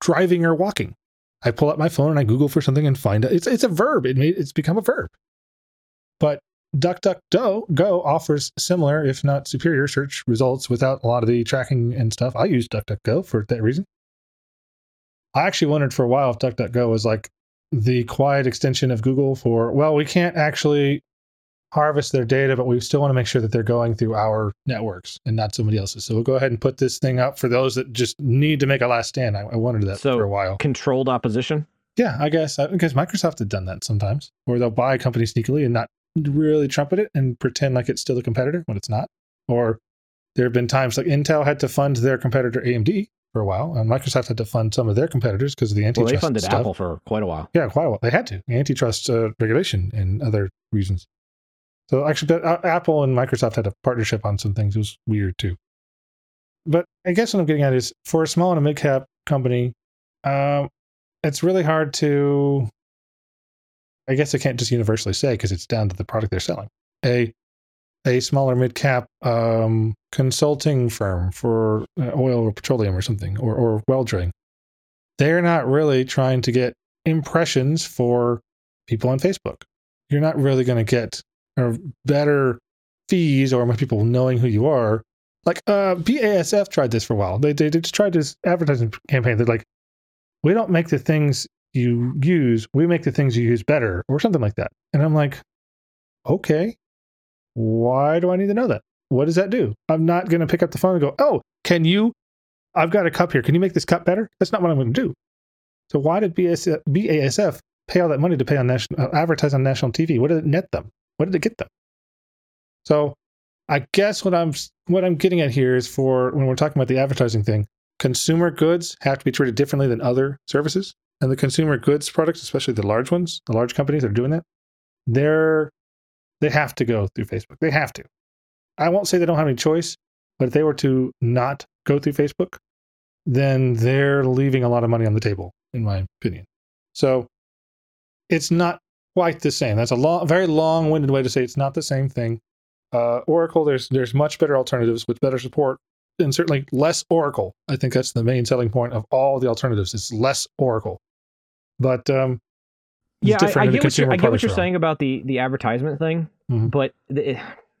driving or walking. I pull up my phone and I Google for something and find it. It's it's a verb. It made, it's become a verb. But DuckDuckGo Go offers similar, if not superior, search results without a lot of the tracking and stuff. I use DuckDuckGo for that reason. I actually wondered for a while if DuckDuckGo was like the quiet extension of Google for, well, we can't actually harvest their data, but we still want to make sure that they're going through our networks and not somebody else's. So we'll go ahead and put this thing up for those that just need to make a last stand. I, I wondered that So- for a while. Controlled opposition. Yeah, I guess I guess Microsoft had done that sometimes, where they'll buy a company sneakily and not really trumpet it and pretend like it's still a competitor when it's not. Or there have been times like Intel had to fund their competitor AMD for a while, and Microsoft had to fund some of their competitors because of the Well, antitrust they funded stuff. Apple for quite a while. Yeah, quite a while. They had to antitrust uh, regulation and other reasons. So actually, uh, Apple and Microsoft had a partnership on some things. It was weird too. But I guess what I'm getting at is for a small and a mid cap company, um, it's really hard to. I guess I can't just universally say because it's down to the product they're selling. A a smaller mid cap um, consulting firm for uh, oil or petroleum or something or or well drilling, they're not really trying to get impressions for people on Facebook. You're not really going to get uh, better fees or more people knowing who you are. Like uh, BASF tried this for a while. They, they just tried this advertising campaign. They're like, we don't make the things you use, we make the things you use better, or something like that. And I'm like, okay, why do I need to know that? What does that do? I'm not going to pick up the phone and go, oh, can you? I've got a cup here. Can you make this cup better? That's not what I'm going to do. So why did BASF, BASF pay all that money to pay on national uh, advertise on national TV? What did it net them? What did it get them? So I guess what I'm what I'm getting at here is for when we're talking about the advertising thing, consumer goods have to be treated differently than other services. and the consumer goods products, especially the large ones, the large companies that are doing that, they're they have to go through Facebook. They have to. I won't say they don't have any choice, but if they were to not go through Facebook, then they're leaving a lot of money on the table, in my opinion. So it's not quite the same. That's a long, very long-winded way to say it's not the same thing. Uh, Oracle, there's there's much better alternatives with better support, and certainly less Oracle. I think that's the main selling point of all the alternatives. It's less Oracle, but um, it's Yeah, I, different I get what you're, I get what you're saying about the the advertisement thing, Mhm. but the,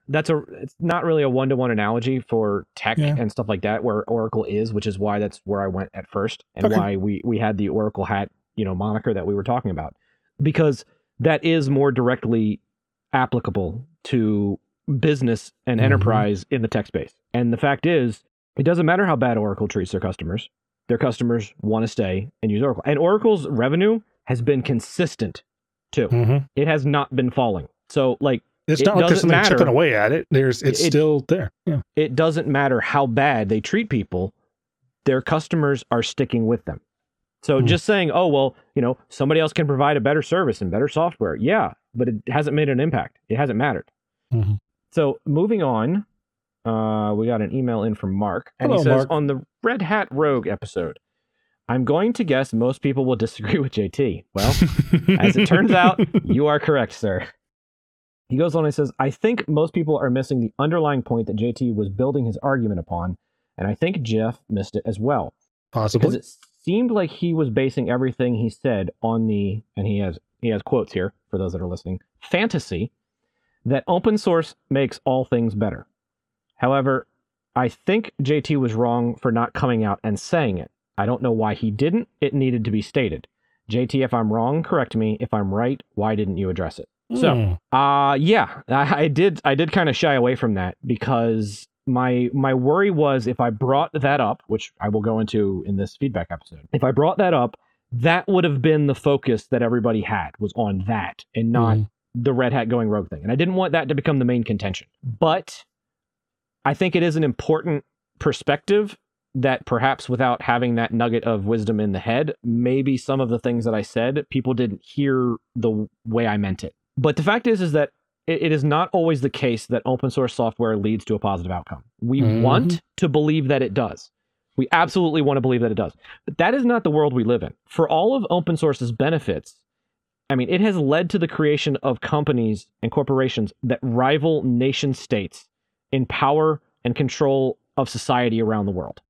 that's a it's not really a one to one analogy for tech Yeah. and stuff like that where Oracle is, which is why that's where I went at first and Okay. why we we had the Oracle hat you know moniker that we were talking about because that is more directly applicable to business and Mhm. enterprise in the tech space. And the fact is, it doesn't matter how bad Oracle treats their customers. Their customers want to stay and use Oracle. And Oracle's revenue has been consistent too. Mhm. It has not been falling. So like It's It not like there's something matter. chipping away at it. There's it's It- still there. Yeah. it doesn't matter how bad they treat people, their customers are sticking with them. So Hmm. just saying, oh well, you know, somebody else can provide a better service and better software. Yeah, but it hasn't made an impact. It hasn't mattered. Mhm. So moving on, uh, we got an email in from Mark, and he says Mark. on the Red Hat Rogue episode, I'm going to guess most people will [LAUGHS] disagree with JT. Well, as it turns out, you are correct, sir. He goes on and says, I think most people are missing the underlying point that JT was building his argument upon, and I think Jeff missed it as well. Because possibly. it seemed like he was basing everything he said on the, and he has he has quotes here for those that are listening, fantasy that open source makes all things better. However, I think JT was wrong for not coming out and saying it. I don't know why he didn't. It needed to be stated. JT, if I'm wrong, correct me. If I'm right, why didn't you address it? So, Hmm. uh yeah, [LAUGHS] I, I did I did kind of shy away from that because my my worry was if I brought that up, which I will go into in this feedback episode. If I brought that up, that would have been the focus that everybody had was on that and not Mhm. the Red Hat going rogue thing. And I didn't want that to become the main contention. But I think it is an important perspective that perhaps without having that nugget of wisdom in the head, maybe some of the things that I said, people didn't hear the way I meant it. But the fact is, is that it, it is not always the case that open source software leads to a positive outcome. We Mhm. want to believe that it does. We absolutely want to believe that it does. But that is not the world we live in. For all of open source's benefits, I mean, it has led to the creation of companies and corporations that rival nation states in power and control of society around the world.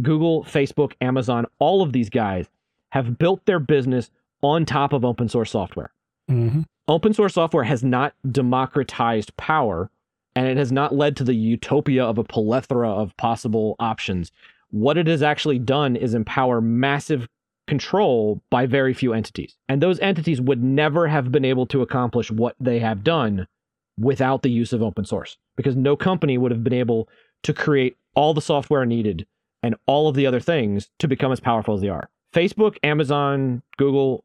Google, Facebook, Amazon, all of these guys have built their business on top of open source software. Mhm. Open source software has not democratized power and it has not led to the utopia of a plethora of possible options. What it has actually done is empower massive control by very few entities. And those entities would never have been able to accomplish what they have done without the use of open source because no company would have been able to create all the software needed and all of the other things to become as powerful as they are. Facebook, Amazon, Google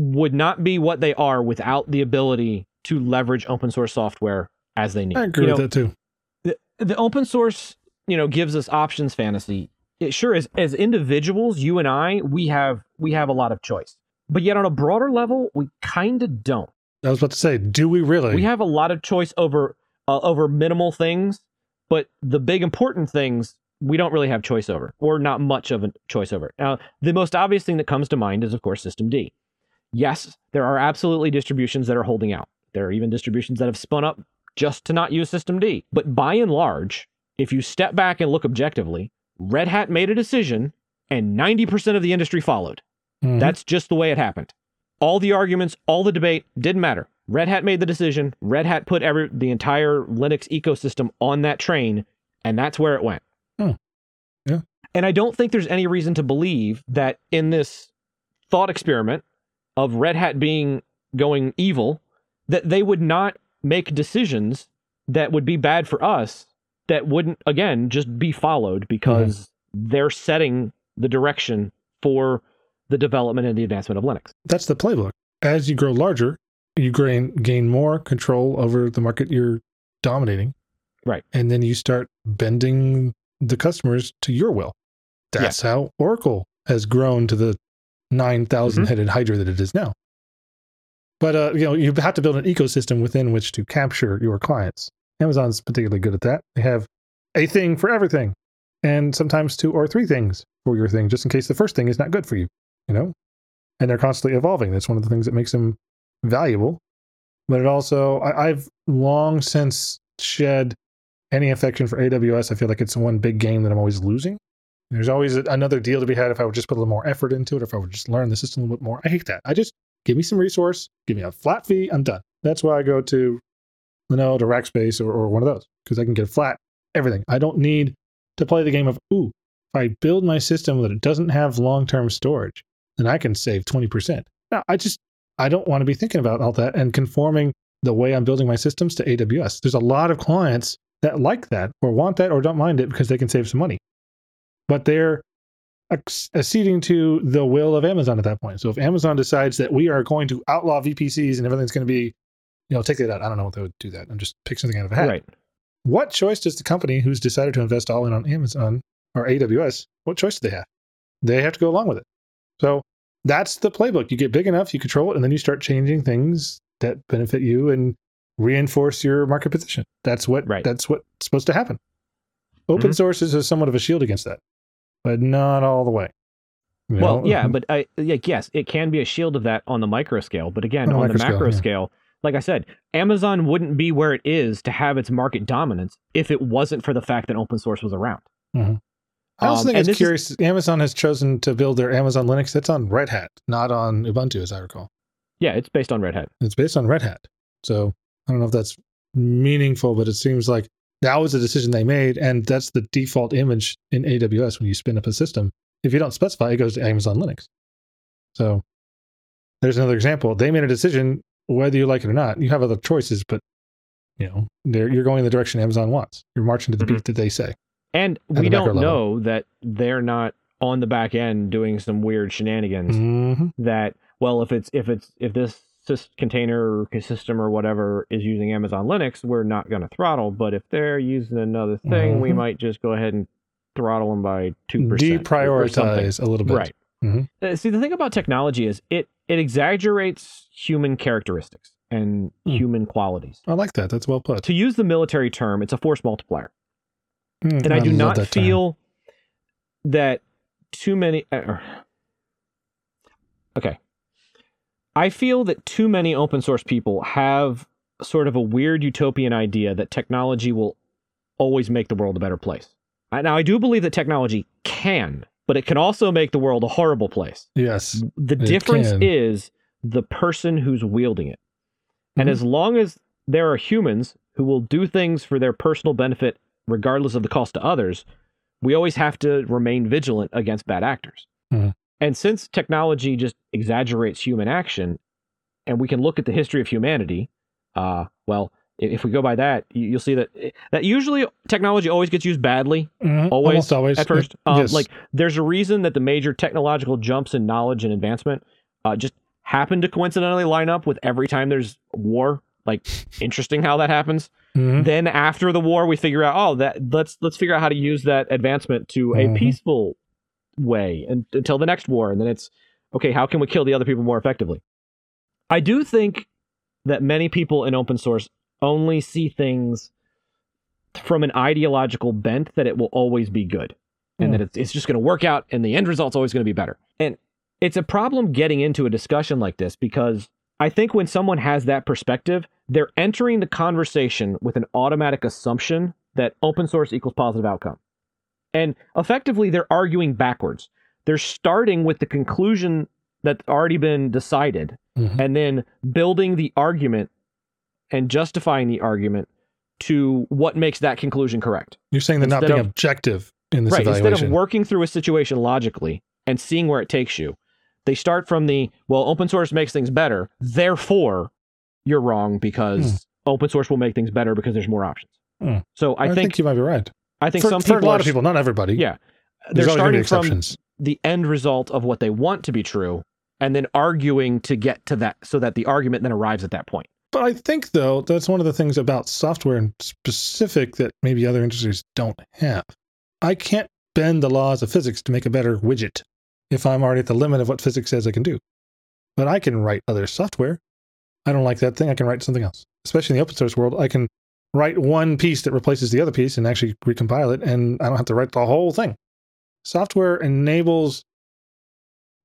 would not be what they are without the ability to leverage open source software as they need. I agree You with know, that too. the, the open source you know gives us options fantasy it sure is as individuals you and i we have we have a lot of choice but yet on a broader level we kind of don't I was about to say, do we really? we have a lot of choice over uh, over minimal things but the big important things we don't really have choice over or not much of a choice over now the most obvious thing that comes to mind is of course systemd yes there are absolutely distributions that are holding out there are even distributions that have spun up just to not use systemd but by and large if you step back and look objectively red hat made a decision and 90% of the industry followed Mhm. that's just the way it happened. All the arguments, all the debate didn't matter. Red Hat made the decision. Red Hat put every the entire Linux ecosystem on that train, and that's where it went. Hmm. Yeah. And I don't think there's any reason to believe that in this thought experiment of Red Hat being going evil, that they would not make decisions that would be bad for us that wouldn't again just be followed because mm-hmm. they're setting the direction for the development and the advancement of Linux. That's the playbook. As you grow larger, you gain gain more control over the market you're dominating. Right. And then you start bending the customers to your will. That's how Oracle has grown to the 9,000 headed Hydra that it is now. But uh, you know, you have to build an ecosystem within which to capture your clients. Amazon's particularly good at that. They have a thing for everything, and sometimes two or three things for your thing, just in case the first thing is not good for you. You know, and they're constantly evolving. That's one of the things that makes them valuable. But it also, I, I've long since shed any affection for AWS. I feel like it's one big game that I'm always losing. There's always another deal to be had if I would just put a little more effort into it, or if I would just learn the system a little bit more. I hate that. I just give me some resource, give me a flat fee, I'm done. That's why I go to Linode or Rackspace or, or one of those because I can get flat everything. I don't need to play the game of, ooh, if I build my system that it doesn't have long term storage, then I can save 20%. Now, I just, I don't want to be thinking about all that and conforming the way I'm building my systems to AWS. There's a lot of clients that like that or want that or don't mind it because they can save some money. But they're acceding to the will of Amazon at that point. So if Amazon decides that we are going to outlaw VPCs and everything's going to be, you know, take that out. I don't know what they would do that. I'm just picking something out of a hat. Right. What choice does the company who's decided to invest all in on Amazon or AWS, what choice do they have? They have to go along with it. So that's the playbook. You get big enough, you control it, and then you start changing things that benefit you and reinforce your market position. That's what Right. that's what's supposed to happen. Open Mhm. source is a somewhat of a shield against that, but not all the way. You Well, know? yeah, [LAUGHS] but I, yeah, yes, it can be a shield of that on the micro scale. But again, On on, the the micro scale, macro yeah. scale, like I said, Amazon wouldn't be where it is to have its market dominance if it wasn't for the fact that open source was around. I also Um, think and it's this is- curious. Amazon has chosen to build their Amazon Linux. That's on Red Hat, not on Ubuntu, as I recall. Yeah, it's based on Red Hat. It's based on Red Hat. So I don't know if that's meaningful, but it seems like that was a decision they made, and that's the default image in AWS when you spin up a system. If you don't specify, it goes to Amazon Linux. So there's another example. They made a decision, whether you like it or not. You have other choices, but you know you're going in the direction Amazon wants. You're marching to the Mhm. beat that they say. And we don't know that they're not on the back end doing some weird shenanigans hmm that well if it's if it's if this container or system or whatever is using Amazon Linux, we're not going to throttle. But if they're using another thing, we Mhm. might just go ahead and throttle them by two percent. Deprioritize a little bit. Right. Mhm. Uh, see, the thing about technology is it it exaggerates human characteristics and Hmm. human qualities. I like that. That's well put. To use the military term, it's a force multiplier. Mm, and I do not that term. feel that too many. Uh, okay, I feel that too many open source people have sort of a weird utopian idea that technology will always make the world a better place. Now, I do believe that technology can, but it can also make the world a horrible place. Yes. The difference can. is the person who's wielding it. And Mhm. as long as there are humans who will do things for their personal benefit, regardless of the cost to others, we always have to remain vigilant against bad actors. Mhm. And since technology just exaggerates human action, and we can look at the history of humanity, uh, well, if we go by that, you- you'll see that that usually technology always gets used badly Mhm. always, Almost always. at first. Um, yes. Like there's a reason that the major technological jumps in knowledge and advancement uh, just happen to coincidentally line up with every time there's war. Like interesting how that happens. Mhm. Then after the war, we figure out oh that let's let's figure out how to use that advancement to a Mhm. peaceful way and, until the next war, and then it's okay. How can we kill the other people more effectively? I do think that many people in open source only see things from an ideological bent that it will always be good and Hmm. that it's, it's just going to work out and the end result's always going to be better. And it's a problem getting into a discussion like this because I think when someone has that perspective, they're entering the conversation with an automatic assumption that open source equals positive outcome. And effectively, they're arguing backwards. They're starting with the conclusion that's already been decided Mhm. and then building the argument and justifying the argument to what makes that conclusion correct. You're saying they're not being of- objective in this right. Instead of working through a situation logically and seeing where it takes you, they start from the well, open source makes things better. Therefore, you're wrong because open source will make things better because there's more options. Hmm. So I, I, think, think, you might be right. I think for, some for a lot are, of people, not everybody. yeah, There's they're starting from exceptions. the end result of what they want to be true and then arguing to get to that so that the argument then arrives at that point. But I think, though, that's one of the things about software in specific that maybe other industries don't have. I can't bend the laws of physics to make a better widget. if I'm already at the limit of what physics says I can do. But I can write other software. I don't like that thing. I can write something else. Especially in the open source world, I can write one piece that replaces the other piece and actually recompile it, and I don't have to write the whole thing. Software enables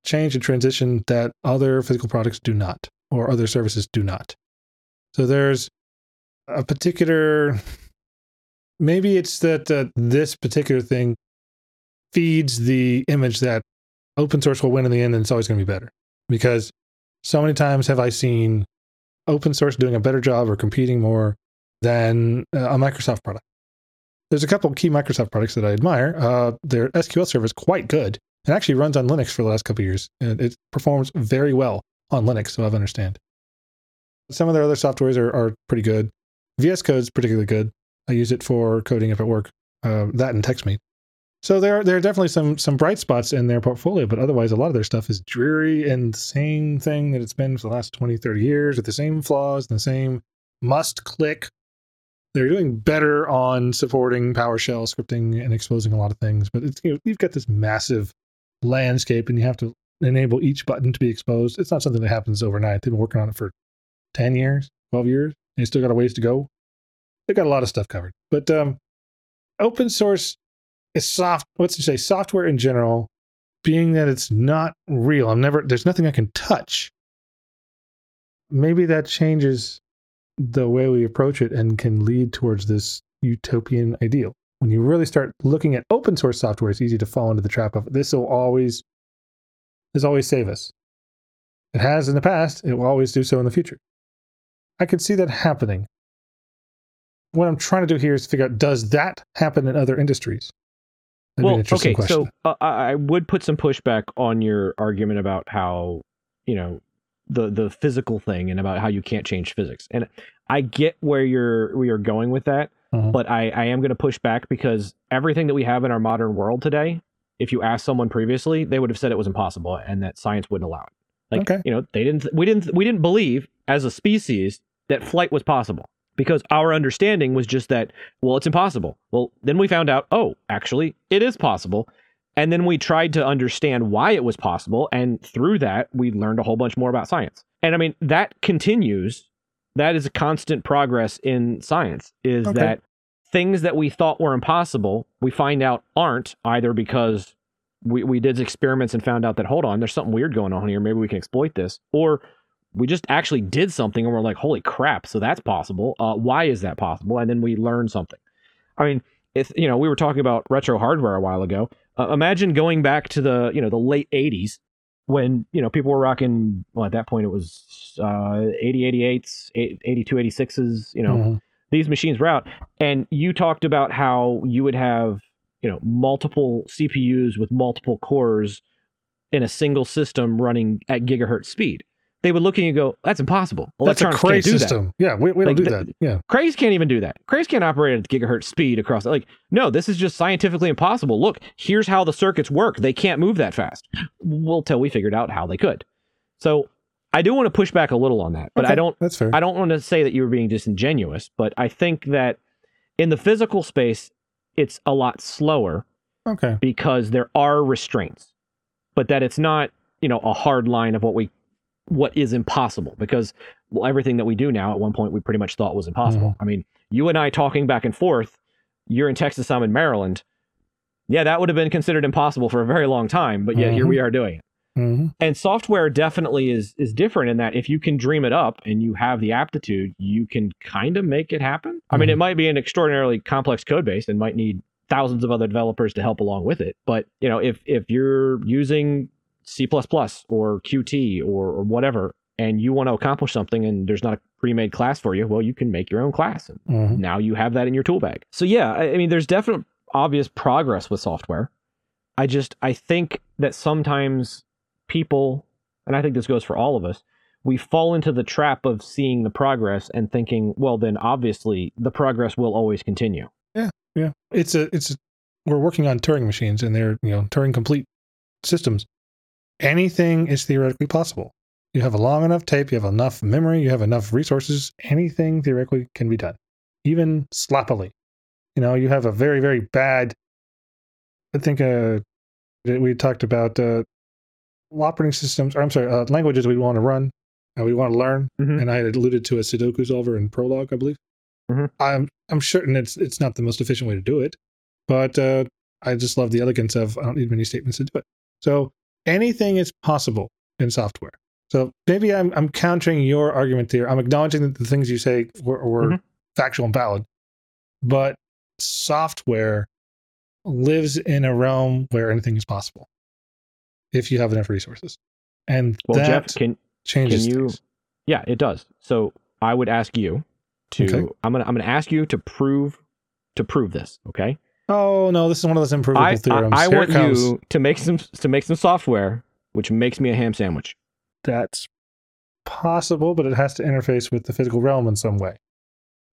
change and transition that other physical products do not, or other services do not. So there's a particular, maybe it's that uh, this particular thing feeds the image that open source will win in the end and it's always going to be better. Because so many times have I seen open source doing a better job or competing more than a Microsoft product. There's a couple key Microsoft products that I admire. Uh, their SQL server is quite good. It actually runs on Linux for the last couple years, and it performs very well on Linux, so I understand. Some of their other softwares are, are pretty good. VS Code is particularly good. I use it for coding up at work. Uh, that and TextMate. So there, are, there are definitely some some bright spots in their portfolio, but otherwise a lot of their stuff is dreary and the same thing that it's been for the last 20, 30 years with the same flaws and the same must click. They're doing better on supporting PowerShell scripting and exposing a lot of things, but it's, you know, you've got this massive landscape and you have to enable each button to be exposed. It's not something that happens overnight. They've been working on it for 10 years, 12 years, and you still got a ways to go. They've got a lot of stuff covered. But um, open source is soft, what's to say, software in general, being that it's not real. I'm never, there's nothing I can touch. Maybe that changes the way we approach it and can lead towards this utopian ideal. When you really start looking at open source software, it's easy to fall into the trap of this will always, this always save us. It has in the past, it will always do so in the future. I could see that happening. What I'm trying to do here is figure out does that happen in other industries? That'd well, okay, question. so uh, I would put some pushback on your argument about how you know the the physical thing and about how you can't change physics. And I get where you're where you're going with that, uh-huh. but I, I am going to push back because everything that we have in our modern world today, if you asked someone previously, they would have said it was impossible and that science wouldn't allow it. Like, okay. you know, they didn't we didn't we didn't believe as a species that flight was possible because our understanding was just that well it's impossible. Well, then we found out, oh, actually it is possible. And then we tried to understand why it was possible. And through that, we learned a whole bunch more about science. And I mean, that continues. That is a constant progress in science, is okay. that things that we thought were impossible, we find out aren't either because we, we did experiments and found out that, hold on, there's something weird going on here. Maybe we can exploit this. Or we just actually did something and we're like, holy crap, so that's possible. Uh, why is that possible? And then we learn something. I mean, if you know, we were talking about retro hardware a while ago. Uh, imagine going back to the you know the late '80s when you know people were rocking. Well, at that point it was uh, 80, 88s, 82, 86s. You know, mm-hmm. these machines were out, and you talked about how you would have you know multiple CPUs with multiple cores in a single system running at gigahertz speed they would look at you and go, "That's impossible." That's a Cray system. That. Yeah, we, we like, don't do that. Yeah, Crays can't even do that. Crays can't operate at gigahertz speed across. Like, no, this is just scientifically impossible. Look, here's how the circuits work. They can't move that fast. Well, till we figured out how they could. So I do want to push back a little on that, but okay, I don't. That's fair. I don't want to say that you were being disingenuous, but I think that in the physical space, it's a lot slower. Okay. Because there are restraints, but that it's not you know a hard line of what we what is impossible because well, everything that we do now at one point we pretty much thought was impossible. Mm-hmm. I mean, you and I talking back and forth, you're in Texas, I'm in Maryland. Yeah, that would have been considered impossible for a very long time, but yet mm-hmm. here we are doing it. Mm-hmm. And software definitely is is different in that if you can dream it up and you have the aptitude, you can kind of make it happen. I mean, it mm-hmm. might be an extraordinarily complex code base and might need thousands of other developers to help along with it. But you know, if if you're using C++ or Qt or, or whatever, and you want to accomplish something and there's not a pre-made class for you, well, you can make your own class. And mm-hmm. now you have that in your tool bag. So yeah, I, I mean, there's definite obvious progress with software. I just I think that sometimes people, and I think this goes for all of us, we fall into the trap of seeing the progress and thinking, well, then obviously the progress will always continue. Yeah, yeah. It's a it's a, we're working on Turing machines and they're you know Turing complete systems anything is theoretically possible. You have a long enough tape, you have enough memory, you have enough resources, anything theoretically can be done, even sloppily. You know, you have a very, very bad. I think uh, we talked about uh, operating systems, or I'm sorry, uh, languages we want to run, and we want to learn. Mhm. And I had alluded to a Sudoku solver in Prolog, I believe. Mhm. I'm I'm certain it's it's not the most efficient way to do it, but uh, I just love the elegance of I don't need many statements to do it. So anything is possible in software. So maybe I'm I'm countering your argument there. I'm acknowledging that the things you say were, were Mhm. factual and valid, but software lives in a realm where anything is possible if you have enough resources, and Well, that Jeff, can changes can you- things. yeah, it does. So I would ask you to. Okay. I'm gonna I'm gonna ask you to prove to prove this. Okay. Oh no, this is one of those improvable I I, theorems. I Here want you to make some to make some software which makes me a ham sandwich. That's possible, but it has to interface with the physical realm in some way.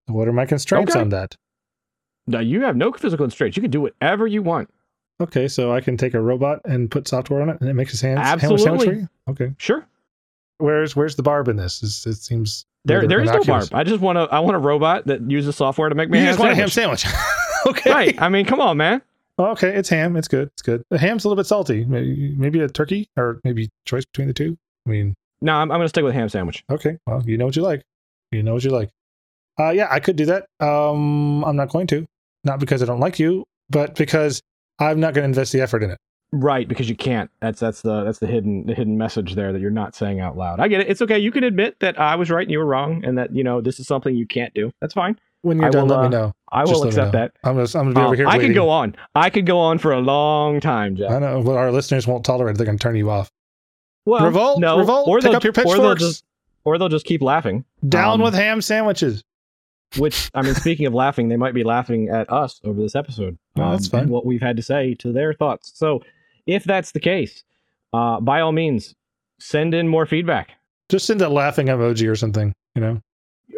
What are my constraints Okay. on that? Now you have no physical constraints. You can do whatever you want. Okay, so I can take a robot and put software on it, and it makes his hands ham sandwich for you. Okay, Sure. where's where's the barb in this? Is- it seems a There there is no barb. I just want to I want a robot that uses software to make me You a ham just want a ham sandwich. [LAUGHS] sandwich. [LAUGHS] okay, Right. I mean, come on, man. Okay, it's ham. It's good. It's good. The ham's a little bit salty. Maybe, maybe a turkey, or maybe choice between the two. I mean, No, I'm, I'm going to stick with ham sandwich. okay. Well, you know what you like. You know what you like. Uh, yeah, I could do that. Um, I'm not going to. Not because I don't like you, but because I'm not going to invest the effort in it. Right, because you can't. That's that's the that's the hidden the hidden message there that you're not saying out loud. I get it. It's okay. You can admit that I was right and you were wrong, and that you know this is something you can't do. That's fine. When you're I done, will, let me uh, know. I Just will accept that. I'm gonna, I'm gonna be Um, over here I waiting. could go on. I could go on for a long time, Jeff. I know, but our listeners won't tolerate it. They're going to turn you off. Well, Revolt, no, revolt, or take they'll, up your or they'll pitchforks. just or they'll just keep laughing. Down Um, with ham sandwiches. Which I mean, speaking of laughing, they might be laughing at us over this episode. Oh, that's fine. What we've had to say to their thoughts. So, if that's the case, uh, by all means, send in more feedback, Just send a laughing emoji or something. You know,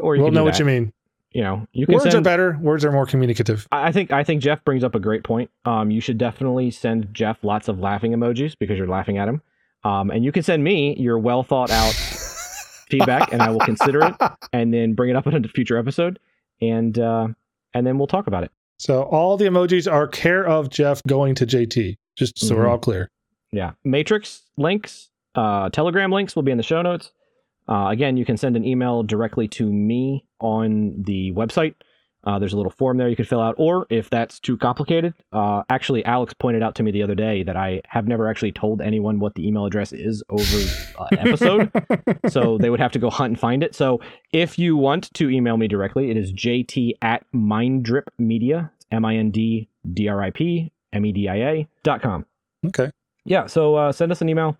or you we'll can know what you mean. You know, you can Words send. are better. Words are more communicative. I think I think Jeff brings up a great point. Um, you should definitely send Jeff lots of laughing emojis because you're laughing at him. Um, and you can send me your well thought out [LAUGHS] feedback, and I will consider it, and then bring it up in a future episode, and uh, and then we'll talk about it. So all the emojis are care of Jeff going to JT. Just so we're Mhm. all clear. Yeah, Matrix links, uh, Telegram links will be in the show notes. Uh, again, you can send an email directly to me on the website. Uh, there's a little form there you can fill out, or if that's too complicated, uh, actually, Alex pointed out to me the other day that I have never actually told anyone what the email address is over uh, episode, [LAUGHS] so they would have to go hunt and find it. So if you want to email me directly, it is jt at minddripmedia, M I N D D R I P M E D I A dot com okay. yeah so uh, send us an email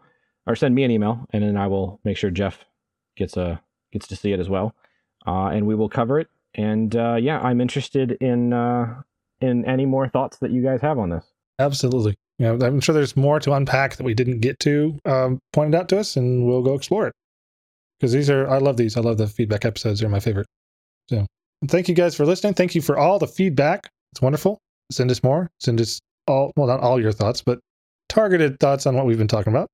or send me an email and then i will make sure jeff gets a gets to see it as well uh, and we will cover it and uh, yeah i'm interested in uh, in any more thoughts that you guys have on this Absolutely. Yeah, I'm sure there's more to unpack that we didn't get to um, pointed out to us, and we'll go explore it. Because these are, I love these. I love the feedback episodes. They're my favorite. So thank you guys for listening. Thank you for all the feedback. It's wonderful. Send us more. Send us all, well, not all your thoughts, but targeted thoughts on what we've been talking about.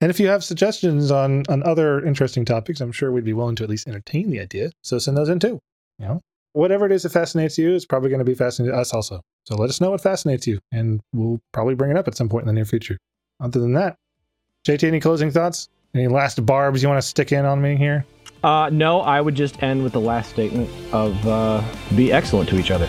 And if you have suggestions on on other interesting topics, I'm sure we'd be willing to at least entertain the idea. So send those in too. You know, whatever it is that fascinates you is probably going to be fascinating to us also. So let us know what fascinates you, and we'll probably bring it up at some point in the near future. Other than that, JT, any closing thoughts? Any last barbs you want to stick in on me here? uh, no i would just end with the last statement of uh, be excellent to each other